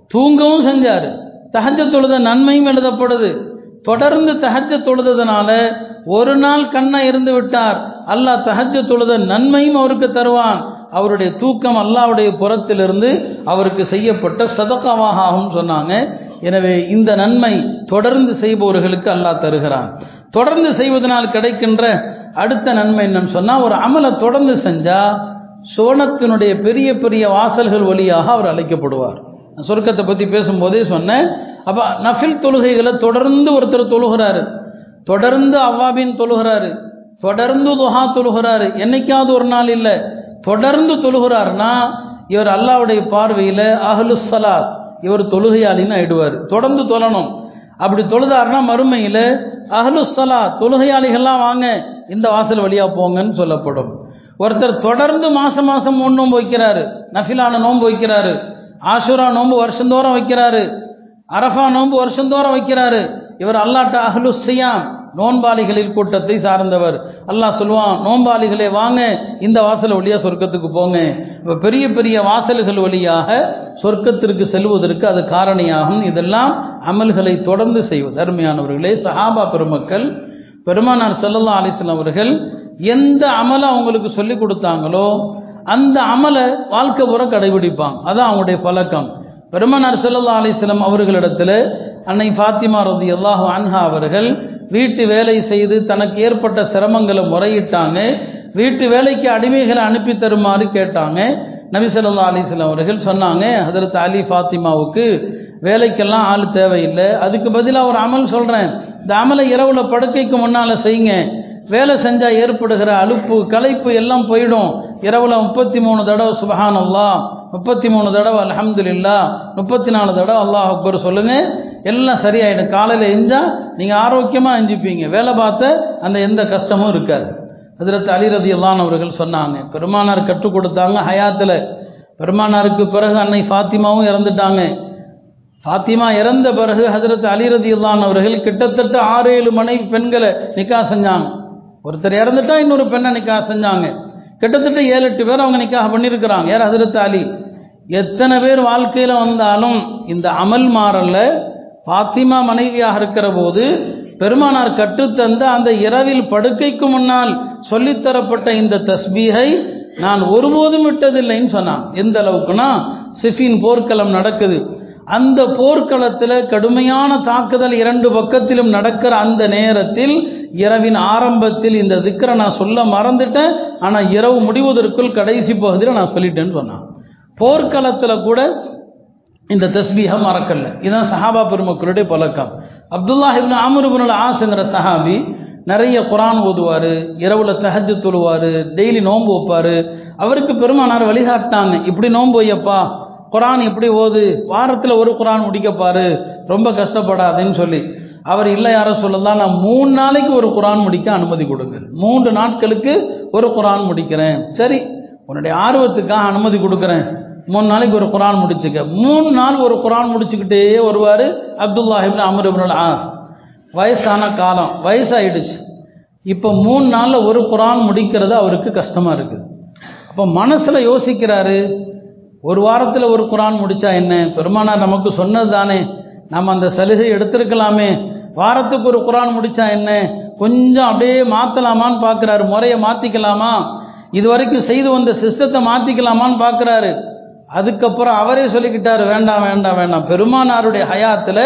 தூங்கவும் செஞ்சார். தகஜ தொழுத நன்மையும் எழுதப்படுது. தொடர்ந்து தகஜ தொழுதனால ஒரு நாள் கண்ணா இருந்து விட்டார். அல்லாஹ் தகஜ தொழுத நன்மையும் அவருக்கு தருவான். அவருடைய தூக்கம் அல்லாவுடைய புறத்திலிருந்து அவருக்கு செய்யப்பட்ட சதக்காவாக ஆகும் சொன்னாங்க. எனவே இந்த நன்மை தொடர்ந்து செய்பவர்களுக்கு அல்லாஹ் தருகிறான். தொடர்ந்து செய்வதனால் கிடைக்கின்ற அடுத்த நன்மை என்னன்னு சொன்னால் ஒரு அமலை தொடர்ந்து செஞ்சால் சோனத்தினுடைய பெரிய பெரிய வாசல்கள் வழியாக அவர் அழைக்கப்படுவார். சொர்க்கத்தை பற்றி பேசும்போதே சொன்னேன். அப்போ நஃபில் தொழுகைகளை தொடர்ந்து ஒருத்தர் தொழுகிறாரு. தொடர்ந்து அவ்வாபின் தொழுகிறாரு. தொடர்ந்து துஹா தொழுகிறாரு. என்னைக்காவது ஒரு நாள் இல்லை. தொடர்ந்து தொழுகிறார்னா இவர் அல்லாவுடைய பார்வையில் அஹ்லுஸ் இவர் தொழுகையாளின்னு ஆயிடுவார். தொடர்ந்து தொழணும். அப்படி தொழுதாருன்னா மறுமையில் அஹலுசலா தொழுகையாளிகள்லாம் வாங்க இந்த வாசல் வழியாக போங்கன்னு சொல்லப்படும். ஒருத்தர் தொடர்ந்து மாதம் மாதம் மூணு நோன்பு வைக்கிறாரு. நஃபிலான நோன்பு வைக்கிறாரு. ஆஷுரா நோன்பு வருஷந்தோறும் வைக்கிறாரு. அரஃபா நோன்பு வருஷந்தோறும் வைக்கிறாரு. இவர் அல்லாட்ட அஹ்லு நோன்பாளிகளின் கூட்டத்தை சார்ந்தவர். அல்லாஹ் சொல்லுவான் நோன்பாளிகளே வாங்க இந்த வாசல் வழியாக சொர்க்கத்துக்கு போங்க. இப்போ பெரிய பெரிய வாசல்கள் வழியாக சொர்க்கத்திற்கு செல்வதற்கு அது காரணியாகும். இதெல்லாம் அமல்களை தொடர்ந்து செய்வது. அருமையானவர்களே சஹாபா பெருமக்கள் பெருமானார் செல்லல்லா அலிஸ்லாம் அவர்கள் எந்த அமலை அவங்களுக்கு சொல்லி கொடுத்தாங்களோ அந்த அமலை வாழ்க்கை புற கடைபிடிப்பாங்க. அதான் அவங்களுடைய பழக்கம். பெருமனார் செல்லல்லா அலிஸ்லாம் அவர்களிடத்தில் அன்னை ஃபாத்திமா ரதி அல்லாஹு அன்ஹா அவர்கள் வீட்டு வேலை செய்து தனக்கு ஏற்பட்ட சிரமங்களை முறையிட்டாங்க. வீட்டு வேலைக்கு அடிமைகளை அனுப்பி தருமாறு கேட்டாங்க. நபிசல்லா அலிஸ்லாம் அவர்கள் சொன்னாங்க ஹதரத் அலி ஃபாத்திமாவுக்கு வேலைக்கெல்லாம் ஆள் தேவையில்லை. அதுக்கு பதிலாக ஒரு அமல் சொல்கிறேன் இந்த அமலை இரவில் படுக்கைக்கு முன்னால் செய்யுங்க. வேலை செஞ்சால் ஏற்படுகிற அலுப்பு களைப்பு எல்லாம் போயிடும். இரவில் முப்பத்தி மூணு தடவை சுபஹான் அல்லா முப்பத்தி மூணு தடவை அலமதுல்லா முப்பத்தி நாலு தடவை அல்லாஹ் அக்பர் சொல்லுங்கள் எல்லாம் சரியாயிடும் காலையில் எஞ்சால் நீங்கள் ஆரோக்கியமாக எஞ்சிப்பீங்க வேலை பார்த்த அந்த எந்த கஷ்டமும் இருக்காது. அதிரத்து அலிரதி அல்லான் அவர்கள் சொன்னாங்க பெருமானார் கற்றுக் கொடுத்தாங்க ஹயாத்தில். பெருமானாருக்கு பிறகு அன்னை ஃபாத்திமாவும் இறந்துட்டாங்க. ஃபாத்திமா இறந்த பிறகு ஹசரத் அலிரதி அல்லான் அவர்கள் கிட்டத்தட்ட ஆறு ஏழு மனை பெண்களை நிக்கா செஞ்சாங்க. ஒருத்தர் இறந்துட்டா இன்னொரு பெண்ணை நிக்கா செஞ்சாங்க. கிட்டத்தட்ட ஏழு எட்டு பேர் அவங்க நிக்காக பண்ணியிருக்கிறாங்க யார் ஹசரத் அலி? எத்தனை பேர் வாழ்க்கையில் வந்தாலும் இந்த அமல் மாறல்ல. பாத்திமா மனைவியாக இருக்கிற போது பெருமானார் கற்றுத்தந்த அந்த இரவில் படுக்கைக்கு முன்னால் சொல்லித்தரப்பட்ட இந்த தஸ்பீகை நான் ஒருபோதும் விட்டதில்லைன்னு சொன்னான். எந்த அளவுக்குனா சிஃபின் போர்க்களம் நடக்குது. அந்த போர்க்களத்தில் கடுமையான தாக்குதல் இரண்டு பக்கத்திலும் நடக்கிற அந்த நேரத்தில் இரவின் ஆரம்பத்தில் இந்த திக்கரை நான் சொல்ல மறந்துட்டேன். ஆனால் இரவு முடிவதற்குள் கடைசி பகுதியில் நான் சொல்லிட்டேன்னு சொன்னான். போர்க்களத்தில் கூட இந்த தஸ்பீக மறக்கல இதுதான் சஹாபா பெருமக்களுடைய பழக்கம். அப்துல்லா இப்னு அமருபுனல் ஆசுங்கிற சஹாபி நிறைய குரான் ஓதுவார் இரவுல தஹஜ் தொழுவார் டெய்லி நோன்பு வைப்பார். அவருக்கு பெருமானார் வழிகாட்டாங்க இப்படி நோன்பு வையப்பா குரான் எப்படி ஓது வாரத்தில் ஒரு குரான் முடிக்கப்பாரு ரொம்ப கஷ்டப்படாதுன்னு சொல்லி. அவர் இல்லை யார சொல்லலாம் நான் மூணு நாளைக்கு ஒரு குரான் முடிக்க அனுமதி கொடுங்க. மூன்று நாட்களுக்கு ஒரு குரான் முடிக்கிறேன். சரி உன்னுடைய ஆர்வத்துக்காக அனுமதி கொடுக்குறேன். மூணு நாளைக்கு ஒரு குரான் முடிச்சுக்க. மூணு நாள் ஒரு குரான் முடிச்சுக்கிட்டே வருவார் Abdullah ibn Amr ibnul As வயசான காலம் வயசாயிடுச்சு. இப்போ மூணு நாளில் ஒரு குரான் முடிக்கிறது அவருக்கு கஷ்டமாக இருக்குது. அப்போ மனசில் யோசிக்கிறாரு ஒரு வாரத்தில் ஒரு குரான் முடித்தா என்ன? பெருமானார் நமக்கு சொன்னது தானே. நம்ம அந்த சலுகை எடுத்திருக்கலாமே. வாரத்துக்கு ஒரு குரான் முடித்தா என்ன? கொஞ்சம் அப்படியே மாற்றலாமான்னு பார்க்குறாரு முறையை மாற்றிக்கலாமா இது வரைக்கும் செய்து வந்த சிஸ்டத்தை மாற்றிக்கலாமான்னு பார்க்குறாரு அதுக்கப்புறம் அவரே சொல்லிக்கிட்டார் வேண்டாம் வேண்டாம் வேண்டாம். பெருமானாருடைய ஹயாத்தில்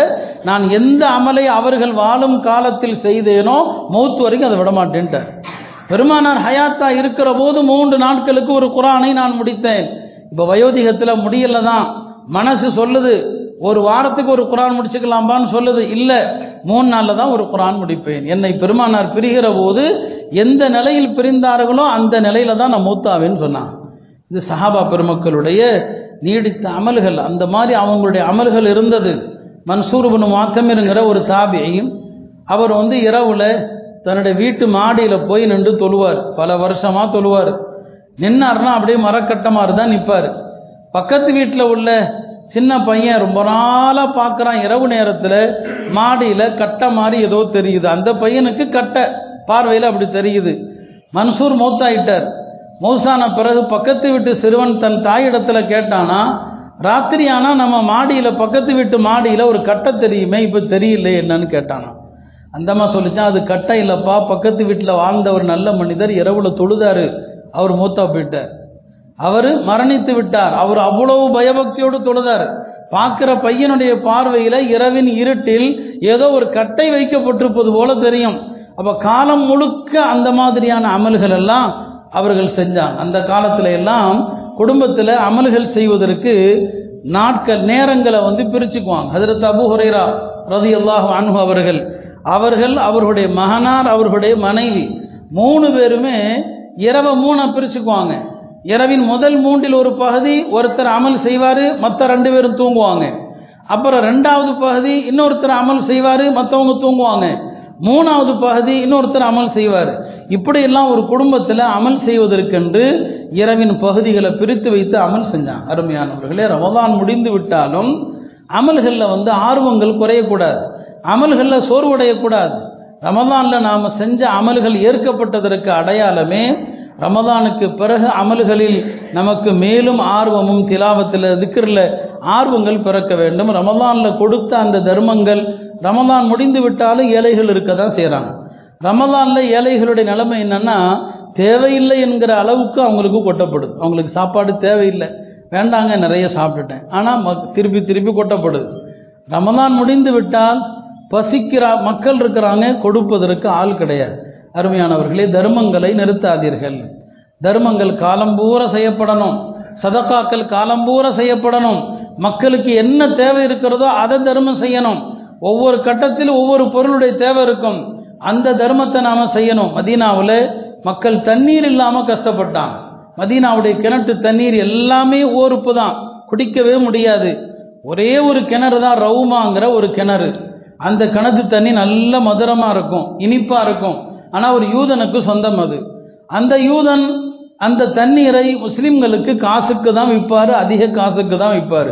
நான் எந்த அமலை அவர்கள் வாழும் காலத்தில் செய்தேனோ மௌத்து வரைக்கும் அதை விடமாட்டேன்ட்டார். பெருமானார் ஹயாத்தா இருக்கிற போது மூன்று நாட்களுக்கு ஒரு குரானை நான் முடித்தேன். இப்போ வயோதிகத்தில் முடியல தான். மனசு சொல்லுது ஒரு வாரத்துக்கு ஒரு குரான் முடிச்சுக்கலாம்பான்னு சொல்லுது. இல்லை மூணு நாளில் தான் ஒரு குரான் முடிப்பேன். என்னை பெருமானார் பிரிகிற போது எந்த நிலையில் பிரிந்தார்களோ அந்த நிலையில தான் நான் மூத்தாவேன்னு சொன்னான். இது சஹாபா பெருமக்களுடைய நீடித்த அமல்கள் அந்த மாதிரி அவங்களுடைய அமல்கள் இருந்தது. மன்சூர்பனு மாத்தமிருங்கிற ஒரு தாபியையும் அவர் வந்து இரவுல தன்னுடைய வீட்டு மாடியில் போய் நின்று தொழுவார். பல வருஷமாக தொழுவார். நின்னார்னா அப்படியே மரக்கட்டமாக தான் நிற்பார் பக்கத்து வீட்டில் உள்ள சின்ன பையன் ரொம்ப நாளாக பார்க்குறான் இரவு நேரத்தில் மாடியில் கட்டை மாதிரி ஏதோ தெரியுது. அந்த பையனுக்கு கட்டை பார்வையில் அப்படி தெரியுது. மன்சூர் மௌத்தாயிட்டார். மௌசான பிறகு பக்கத்து வீட்டு சிறுவன் தன் தாயிடத்தில் கேட்டானா ராத்திரி ஆனால் நம்ம மாடியில் பக்கத்து வீட்டு மாடியில் ஒரு கட்டை தெரியுமே இப்போ தெரியல என்னன்னு கேட்டானா. அந்தம்மா சொல்லிச்சான் அது கட்டை இல்லைப்பா பக்கத்து வீட்டில் வாழ்ந்த ஒரு நல்ல மனிதர் இரவுல தொழுதாரு அவர் மூத்தா போயிட்டார். அவர் மரணித்து விட்டார் அவர் அவ்வளவு பயபக்தியோடு தொழுதார். பார்க்கிற பையனுடைய பார்வையில் இரவின் இருட்டில் ஏதோ ஒரு கட்டை வைக்கப்பட்டிருப்பது போல தெரியும். அப்போ காலம் முழுக்க அந்த மாதிரியான அமல்கள் எல்லாம் அவர்கள் செஞ்சாங்க. அந்த காலத்தில் எல்லாம் குடும்பத்தில் அமல்கள் செய்வதற்கு நாட்கள் நேரங்களை வந்து பிரிச்சுக்குவாங்க. ஹதரத் அபு ஹுரேரா ரதி அல்லாஹ் அனு அவர்கள் அவர்கள் அவர்களுடைய மகனார் அவர்களுடைய மனைவி மூணு பேருமே இரவை மூணாக பிரிச்சுக்குவாங்க. இரவின் முதல் மூன்றில் ஒரு பகுதி ஒருத்தர் அமல் செய்வார் மற்ற ரெண்டு பேரும் தூங்குவாங்க. அப்புறம் ரெண்டாவது பகுதி இன்னொருத்தர் அமல் செய்வார் மற்றவங்க தூங்குவாங்க. மூணாவது பகுதி இன்னொருத்தர் அமல் செய்வார். இப்படியெல்லாம் ஒரு குடும்பத்தில் அமல் செய்வதற்கென்று இரவின் பகுதிகளை பிரித்து வைத்து அமல் செஞ்சாங்க. அருமையானவர்களே ரமதான் முடிந்து விட்டாலும் அமல்களில் வந்து ஆர்வங்கள் குறையக்கூடாது. அமல்களில் சோர்வடையக்கூடாது. ரமதானில் நாம் செஞ்ச அமல்கள் ஏற்கப்பட்டதற்கு அடையாளமே ரமதானுக்கு பிறகு அமல்களில் நமக்கு மேலும் ஆர்வமும் திலாவத்தில் திக்கரில் ஆர்வங்கள் பிறக்க வேண்டும். ரமதானில் கொடுத்த அந்த தர்மங்கள் ரமதான் முடிந்து விட்டாலும் ஏழைகள் இருக்க தான் செய்கிறாங்க ரமதானில் ஏழைகளுடைய நிலைமை என்னென்னா தேவையில்லை என்கிற அளவுக்கு அவங்களுக்கு கொட்டப்படுது. அவங்களுக்கு சாப்பாடு தேவையில்லை. வேண்டாங்க நிறைய சாப்பிட்டுட்டேன். ஆனால் மக் திருப்பி திருப்பி கொட்டப்படுது. ரமதான் முடிந்து விட்டால் பசிக்கிற மக்கள் இருக்கிறாங்க கொடுப்பதற்கு ஆள் கிடையாது. அருமையானவர்களே தர்மங்களை நிறுத்தாதீர்கள். தர்மங்கள் காலம்பூர செய்யப்படணும். சதக்காக்கள் காலம்பூர செய்யப்படணும். மக்களுக்கு என்ன தேவை இருக்கிறதோ அதை தர்மம் செய்யணும். ஒவ்வொரு கட்டத்திலும் ஒவ்வொரு பொருளுடைய தேவை இருக்கும். அந்த தர்மத்தை நாம் செய்யணும். மதீனாவில் மக்கள் தண்ணீர் இல்லாமல் கஷ்டப்பட்டாங்க. மதீனாவுடைய கிணற்று தண்ணீர் எல்லாமே ஓருப்பு தான். குடிக்கவே முடியாது. ஒரே ஒரு கிணறு தான் ரவுமாங்கிற ஒரு கிணறு. அந்த கிணத்து தண்ணி நல்ல மதுரமாக இருக்கும். இனிப்பாக இருக்கும். ஆனால் ஒரு யூதனுக்கு சொந்தம் அது. அந்த யூதன் அந்த தண்ணீரை முஸ்லிம்களுக்கு காசுக்கு தான் விற்பார் அதிக காசுக்கு தான் விற்பார்.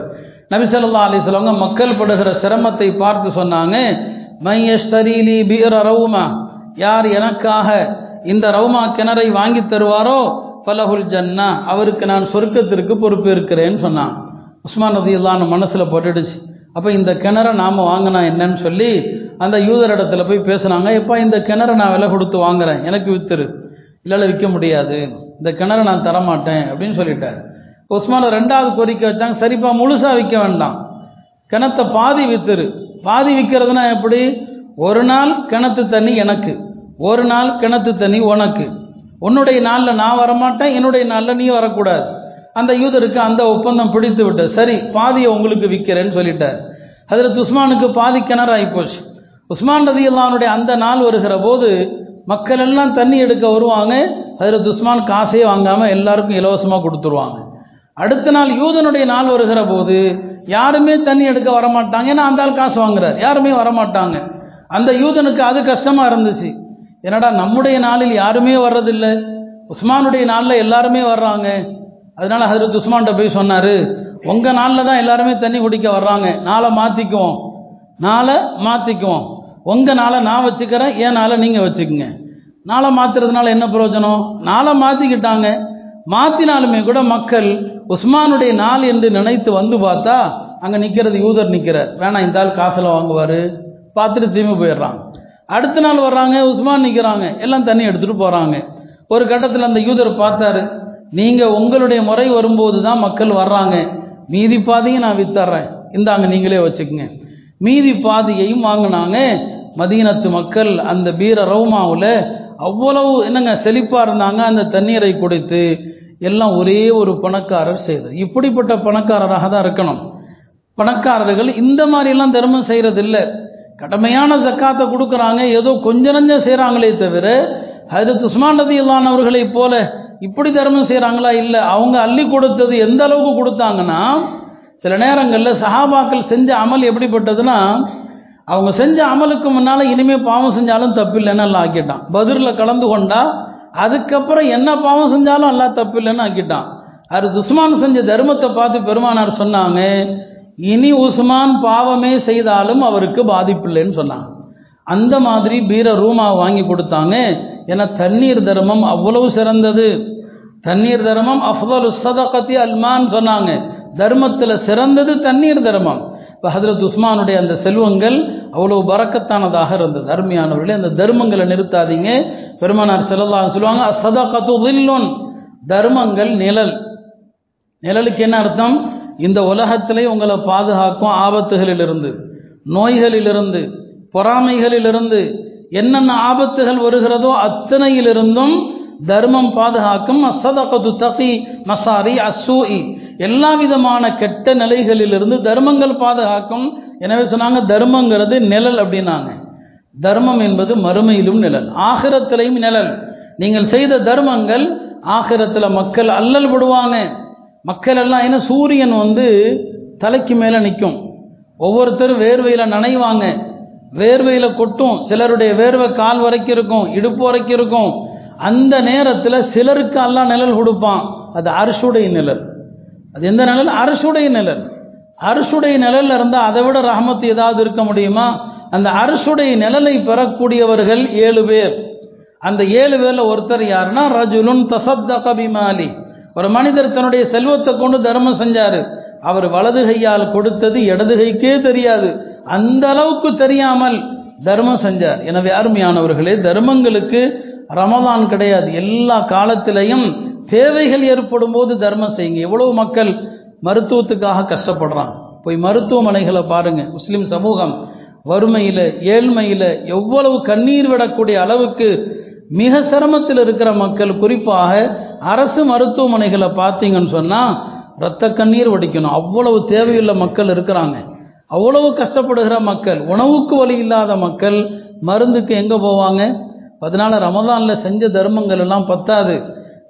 நபிசல்லா அலிஸ்லவங்க மக்கள் படுகிற சிரமத்தை பார்த்து சொன்னாங்க. மையஸ்தரீலி பீர ரவுமா யார் எனக்காக இந்த ரவுமா கிணறை வாங்கி தருவாரோ? ஃபலஹுல் ஜன்னா அவருக்கு நான் சொர்க்கத்திற்கு பொறுப்பு இருக்கிறேன்னு சொன்னான். உஸ்மான் ரதி இல்லான்னு மனசில் போட்டுடுச்சு. அப்போ இந்த கிணறை நாம் வாங்கினா என்னன்னு சொல்லி அந்த யூதர் இடத்துல போய் பேசுனாங்க. எப்பா இந்த கிணறை நான் விலை கொடுத்து வாங்குறேன். எனக்கு வித்துரு. இல்லை விற்க முடியாது. இந்த கிணறை நான் தரமாட்டேன் அப்படின்னு சொல்லிட்டார். உஸ்மான ரெண்டாவது கோரிக்கை வச்சாங்க. சரிப்பா முழுசாக விற்க வேண்டாம். கிணத்தை பாதி வித்துரு. பாதி விற்கிறதுனா எப்படி? ஒரு நாள் கிணத்து தண்ணி எனக்கு. ஒரு நாள் கிணத்து தண்ணி உனக்கு. உன்னுடைய நாளில் நான் வரமாட்டேன் என்னுடைய நாளில் நீ வரக்கூடாது. அந்த யூதருக்கு அந்த ஒப்பந்தம் பிடித்து விட்ட சரி பாதியை உங்களுக்கு விற்கிறேன்னு சொல்லிட்டார். அதில் உஸ்மானுக்கு பாதி கிணறு ஆகிப்போச்சு உஸ்மான் ரதி அல்லானுடைய அந்த நாள் வருகிற போது மக்கள் எல்லாம் தண்ணி எடுக்க வருவாங்க அதில் உஸ்மான் காசே வாங்காமல் எல்லாருக்கும் இலவசமாக கொடுத்துருவாங்க. அடுத்த நாள் யூதனுடைய நாள் வருகிற போது யாருமே தண்ணி எடுக்க வரமாட்டாங்க. ஏன்னா அந்த ஆள் காசு வாங்குறார். யாருமே வரமாட்டாங்க. அந்த யூதனுக்கு அது கஷ்டமாக இருந்துச்சு. என்னடா நம்முடைய நாளில் யாருமே வர்றதில்லை. உஸ்மானுடைய நாளில் எல்லாருமே வர்றாங்க. அதனால ஹசரத் உஸ்மான்கிட்ட போய் சொன்னார் உங்கள் நாளில் தான் எல்லாருமே தண்ணி குடிக்க வர்றாங்க. நாளை மாற்றிக்குவோம் நாளை மாற்றிக்குவோம் உங்கள் நாளை நான் வச்சுக்கிறேன் என் நாளை நீங்கள் வச்சுக்கோங்க. நாளை மாற்றுறதுனால என்ன பிரயோஜனம்? நாளை மாற்றிக்கிட்டாங்க மாற்றினாலுமே கூட மக்கள் உஸ்மானுடைய நாள் என்று நினைத்து வந்து பார்த்தா அங்கே நிற்கிறது யூதர் நிற்கிறார் வேணாம் இந்த ஆள் காசில் வாங்குவார். பார்த்துட்டு திரும்பி போயிடுறாங்க. அடுத்த நாள் வர்றாங்க உஸ்மான் நிற்கிறாங்க எல்லாம் தண்ணி எடுத்துகிட்டு போகிறாங்க ஒரு கட்டத்தில் அந்த யூதர் பார்த்தாரு நீங்கள் உங்களுடைய முறை வரும்போது தான் மக்கள் வர்றாங்க. மீதி பாதையும் நான் வித்தர்றேன். இந்தாங்க நீங்களே வச்சுக்கோங்க. மீதி பாதையையும் வாங்கினாங்க. மதீனத்து மக்கள் அந்த பீர ரவுமாவில் அவ்வளவு என்னங்க செழிப்பாக இருந்தாங்க. அந்த தண்ணீரை குடித்து எல்லாம் ஒரே ஒரு பணக்காரர் செய்தது. இப்படிப்பட்ட பணக்காரராக தான் இருக்கணும். பணக்காரர்கள் இந்த மாதிரிலாம் தர்மம் செய்கிறது இல்லை கடமையான ஜக்காத்தை கொடுக்குறாங்க. ஏதோ கொஞ்ச நஞ்சம் செய்கிறாங்களே தவிர ஹஜரத் உஸ்மான் நதி போல இப்படி தர்மம் செய்கிறாங்களா இல்லை. அவங்க அள்ளி கொடுத்தது எந்த அளவுக்கு கொடுத்தாங்கன்னா சில நேரங்களில் சஹாபாக்கள் செஞ்ச அமல் எப்படிப்பட்டதுன்னா அவங்க செஞ்ச அமலுக்கு முன்னால் இனிமேல் பாவம் செஞ்சாலும் தப்பு இல்லைன்னு எல்லாம் ஆக்கிட்டான். பதிரில் கலந்து கொண்டால் அதுக்கப்புறம் என்ன பாவம் செஞ்சாலும் எல்லாம் தப்பு இல்லைன்னு ஆக்கிட்டான். அது உஸ்மான் செஞ்ச தர்மத்தை பார்த்து பெருமானார் சொன்னாங்க இனி உஸ்மான் பாவமே செய்தாலும் அவருக்கு பாதிப்பில்லைன்னு சொன்னாங்க. அந்த மாதிரி பீர ரூமா வாங்கி கொடுத்தாங்க. ஏன்னா தண்ணீர் தர்மம் அவ்வளவு சிறந்தது. தண்ணீர் தர்மம் அஃதல் சதகத்தி அல்மான் சொன்னாங்க. தர்மத்தில் சிறந்தது தண்ணீர் தர்மம். இப்போ ஹதரத் உஸ்மானுடைய அந்த செல்வங்கள் அவ்வளோ பறக்கத்தானதாக இருந்தது. அருமையானவர்களே அந்த தர்மங்களை நிறுத்தாதீங்க. பெருமானார் செல்லல்லா சொல்லுவாங்க சதகத்து தில்லுன். தர்மங்கள் நிழல். நிழலுக்கு என்ன அர்த்தம்? இந்த உலகத்திலே உங்களை பாதுகாக்கும் ஆபத்துகளிலிருந்து நோய்களிலிருந்து பொறாமைகளிலிருந்து என்னென்ன ஆபத்துகள் வருகிறதோ அத்தனையிலிருந்தும் தர்மம் பாதுகாக்கும் அசதகத்து தகி மசாரி அசூஇ எல்லா விதமான கெட்ட நிலைகளிலிருந்து தர்மங்கள் பாதுகாக்கும். எனவே சொன்னாங்க தர்மங்கிறது நிழல் அப்படின்னாங்க. தர்மம் என்பது மறுமையிலும் நிழல். ஆகிரத்திலையும் நிழல். நீங்கள் செய்த தர்மங்கள் ஆகிரத்தில் மக்கள் அல்லல் விடுவாங்க மக்கள் எல்லாம் ஏன்னா சூரியன் வந்து தலைக்கு மேலே நிற்கும் ஒவ்வொருத்தரும் வேர்வையில் நனைவாங்க. வேர்வையில் கொட்டும். சிலருடைய வேர்வை கால் வரைக்கும் இருக்கும் இடுப்பு வரைக்கும் இருக்கும். அந்த நேரத்தில் சிலருக்கு எல்லாம் நிழல் கொடுப்பான். அது அரசுடைய நிழல். அது எந்த நிழல் அரசுடைய நிழல். அரசுடைய நிழல்ல இருந்தால் அதை விட ரஹமத்து ஏதாவது இருக்க முடியுமா? அந்த அரசுடைய நிழலை பெறக்கூடியவர்கள் ஏழு பேர். அந்த ஏழு பேரில் ஒருத்தர் யாருன்னா? ரஜுலுன் தசப்த கபிமாலி ஒரு மனிதர் தன்னுடைய செல்வத்தை கொண்டு தர்மம் செஞ்சாரு. அவர் வலது கையால் கொடுத்தது இடது கைக்கே தெரியாது. அந்த அளவுக்கு தெரியாமல் தர்மம் செஞ்சார். எனவே அருமையானவர்களே தர்மங்களுக்கு ரமதான் கிடையாது. எல்லா காலத்திலையும் தேவைகள் ஏற்படும் போது தர்மம் செய்யுங்க. எவ்வளவு மக்கள் மருத்துவத்துக்காக கஷ்டப்படுறான் போய் மருத்துவமனைகளை பாருங்க. முஸ்லீம் சமூகம் வறுமையில் ஏழ்மையில் எவ்வளவு கண்ணீர் விடக்கூடிய அளவுக்கு மிக சிரமத்தில் இருக்கிற மக்கள். குறிப்பாக அரசு மருத்துவமனைகளை பார்த்தீங்கன்னு சொன்னால் இரத்த கண்ணீர் வடிக்கணும். அவ்வளவு தேவையுள்ள மக்கள் இருக்கிறாங்க. அவ்வளவு கஷ்டப்படுகிற மக்கள் உணவுக்கு வழி இல்லாத மக்கள் மருந்துக்கு எங்கே போவாங்க? அதனால ரமதானில் செஞ்ச தர்மங்கள் எல்லாம் பத்தாது.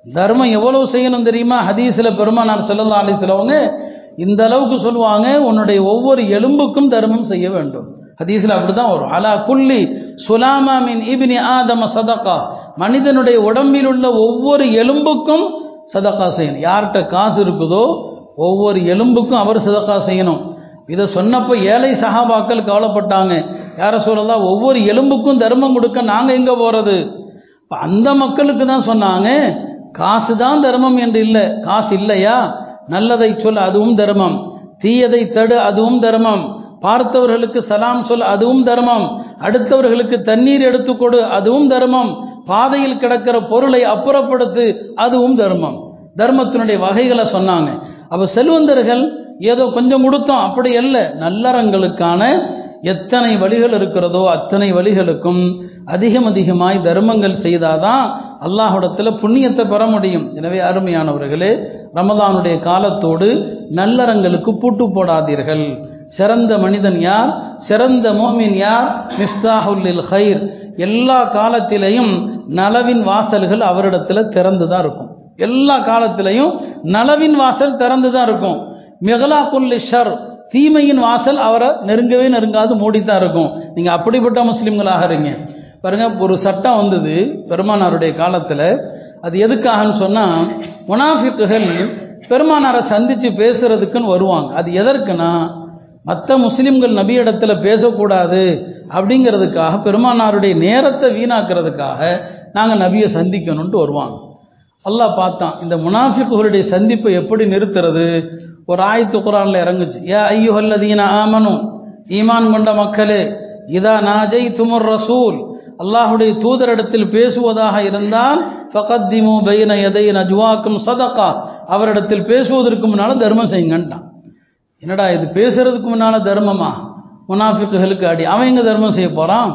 தர்மம் எவ்வளவு செய்யணும் தெரியுமா? ஹதீஸில் பெருமானார் செல்லல்லா அலிஸ்லவங்க இந்த அளவுக்கு சொல்லுவாங்க உன்னுடைய ஒவ்வொரு எலும்புக்கும் தர்மம் செய்ய வேண்டும். ஹதீஸில் அப்படிதான் வரும். அலா குல்லி சுலாமா மின் இபினி ஆதம சதக்கா மனிதனுடைய உடம்பில் உள்ள ஒவ்வொரு எலும்புக்கும் சதக்கா செய்யணும். யார்கிட்ட காசு இருக்குதோ ஒவ்வொரு எலும்புக்கும் அவர் சதக்கா செய்யணும். இதை சொன்னப்போ ஏழை சகாபாக்கள் கவலைப்பட்டாங்க. யார சொல்லலாம் ஒவ்வொரு எலும்புக்கும் தர்மம் கொடுக்க நாங்கள் எங்கே போகிறது இப்போ அந்த மக்களுக்கு தான் சொன்னாங்க காசு தான் தர்மம் என்று இல்லை. காசு இல்லையா? நல்லதை சொல் அதுவும் தர்மம். தீயதை தடு அதுவும் தர்மம். பார்த்தவர்களுக்கு சலாம் சொல் அதுவும் தர்மம். அடுத்தவர்களுக்கு தண்ணீர் எடுத்து கொடு அதுவும் தர்மம். பாதையில் கிடக்கிற பொருளை அப்புறப்படுத்து அதுவும் தர்மம். தர்மத்தினுடைய வகைகளை சொன்னாங்க. அப்போ செல்வந்தர்கள் ஏதோ கொஞ்சம் கொடுத்தோம் அப்படி அல்ல. நல்லறங்களுக்கான எத்தனை வழிகள் இருக்கிறதோ அத்தனை வழிகளுக்கும் அதிகம் அதிகமாய் தர்மங்கள் செய்தாதான் அல்லாஹுடத்தில் புண்ணியத்தை பெற முடியும். எனவே அருமையானவர்களே ரமதானுடைய காலத்தோடு நல்லறங்களுக்கு பூட்டு போடாதீர்கள். சிறந்த மனிதன் யார்? சிறந்த மோமின் யார்? மிஃப்தாஹுல்லில் ஹைர் எல்லா காலத்திலையும் நலவின் வாசல்கள் அவரிடத்தில் திறந்து தான் இருக்கும். எல்லா காலத்திலையும் நலவின் வாசல் திறந்து தான் இருக்கும் மெகலாக்குல்லி ஷர் தீமையின் வாசல் அவரை நெருங்கவே நெருங்காது மூடித்தான் இருக்கும். நீங்கள் அப்படிப்பட்ட முஸ்லீம்களாக இருங்க. பாருங்க ஒரு சட்டம் வந்தது பெருமானாருடைய காலத்தில். அது எதுக்காகன்னு சொன்னால் முனாஃபிக்குகள் பெருமானாரை சந்தித்து பேசுறதுக்குன்னு வருவாங்க. அது எதற்குன்னா மற்ற முஸ்லீம்கள் நபியிடத்தில் பேசக்கூடாது அப்படிங்கிறதுக்காக பெருமானாருடைய நேரத்தை வீணாக்கிறதுக்காக நாங்கள் நபியை சந்திக்கணும்ட்டு வருவாங்க. அல்லாஹ் பார்த்தான் இந்த முனாஃபிக்குகளுடைய சந்திப்பை எப்படி நிறுத்துறது? ஒரு ஆயத்து குரானில் இறங்குச்சு ஏ ஐயுஹல்லதீன ஆமனும் ஈமான் கொண்ட மக்களே இதா நாஜை துமுர் ரசூல் அல்லாஹுடைய தூதரிடத்தில் பேசுவதாக இருந்தால் ஃபகத்திமு பைன எதை நஜ்வாக்கும் சதக்கா அவரிடத்தில் பேசுவதற்கு முன்னால தர்மம் செய்யுங்கன்ட்டான். என்னடா இது பேசுறதுக்கு முன்னால தர்மமா? முனாஃபிக்குகளுக்கு அடி. அவன் எங்க தர்மம் செய்ய போறான்?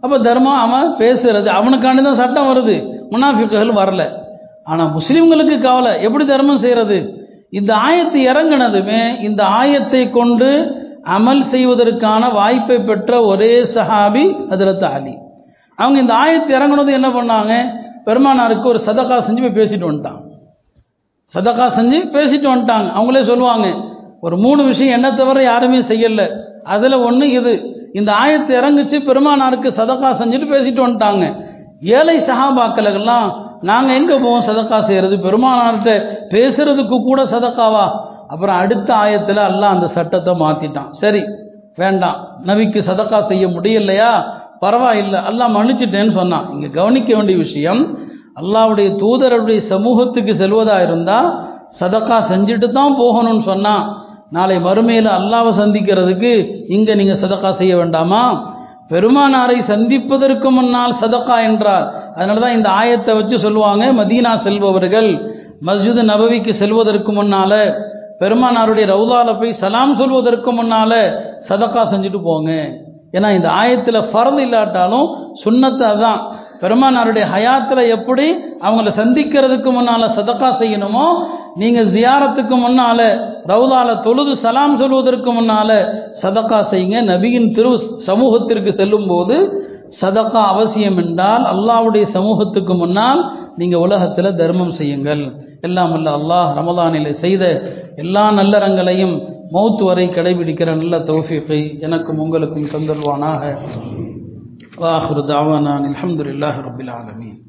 அப்ப தர்மம் அவன் பேசுறது அவனுக்காண்டி தான் சட்டம் வருது. முனாஃபிக்குகள் வரல. ஆனா முஸ்லிம்களுக்கு கவலை எப்படி தர்மம் செய்யறது? இந்த ஆயத்தை இறங்கினதுமே இந்த ஆயத்தை கொண்டு அமல் செய்வதற்கான வாய்ப்பை பெற்ற ஒரே சஹாபி அதிரத் அலி. அவங்க இந்த ஆயத்து இறங்கினதும் என்ன பண்ணாங்க? பெருமானாருக்கு ஒரு சதகா செஞ்சு போய் பேசிட்டு வந்துட்டான். சதகா செஞ்சு பேசிட்டு வந்துட்டாங்க. அவங்களே சொல்லுவாங்க ஒரு மூணு விஷயம் என்ன தவிர யாருமே செய்யல. அதில் ஒன்று இது. இந்த ஆயத்தை இறங்குச்சு பெருமானாருக்கு சதக்கா செஞ்சுட்டு பேசிட்டு வந்துட்டாங்க. ஏழை சஹாபாக்களுக்கெல்லாம் நாங்கள் எங்கே போவோம் சதக்கா செய்கிறது பெருமானார்கிட்ட பேசுறதுக்கு கூட சதக்காவா அப்புறம் அடுத்த ஆயத்தில் எல்லாம் அந்த சட்டத்தை மாற்றிட்டான் சரி வேண்டாம். நபிக்கு சதக்கா செய்ய முடியலையா? பரவாயில்லை அல்லாஹ் மன்னிச்சிட்டேன்னு சொன்னான். இங்கே கவனிக்க வேண்டிய விஷயம் அல்லாவுடைய தூதருடைய சமூகத்துக்கு செல்வதாக இருந்தால் சதக்கா செஞ்சுட்டு தான் போகணும்னு சொன்னான் நாளை மறுமையில் அல்லாவை சந்திக்கிறதுக்கு இங்கே நீங்கள் சதக்கா செய்ய வேண்டாமா? பெருமானாரை சந்திப்பதற்கு முன்னால் சதக்கா என்றார். அதனால தான் இந்த ஆயத்தை வச்சு சொல்லுவாங்க மதீனா செல்பவர்கள் மஸ்ஜித் நபவிக்கு செல்வதற்கு முன்னால பெருமானாருடைய ரவுதால போய் சலாம் சொல்வதற்கு முன்னால சதக்கா செஞ்சுட்டு போங்க. ஏன்னா இந்த ஆயத்தில் ஃபரது இல்லாட்டாலும் சுண்ணத்தை தான் பெருமானாருடைய ஹயாத்தில் எப்படி அவங்கள சந்திக்கிறதுக்கு முன்னால் சதக்கா செய்யணுமோ நீங்கள் ஜியாரத்துக்கு முன்னால் ரவுதால தொழுது சலாம் சொல்வதற்கு முன்னால சதக்கா செய்யுங்க. நபியின் திரு சமூகத்திற்கு செல்லும்போது சதக்கா அவசியம் என்றால் அல்லாவுடைய சமூகத்துக்கு முன்னால் நீங்கள் உலகத்தில் தர்மம் செய்யுங்கள். எல்லாம் அல்ல அல்லாஹ் ரமதானில் செய்த எல்லா நல்லறங்களையும் மௌத்து வரை கடைபிடிக்கிற நல்ல தௌஃபீக்கை எனக்கும் உங்களுக்கும் தந்தல்வானாக வாஹுரு தாவானான் அலமதுல்லாஹ் ரப்பில் ஆலமீன்.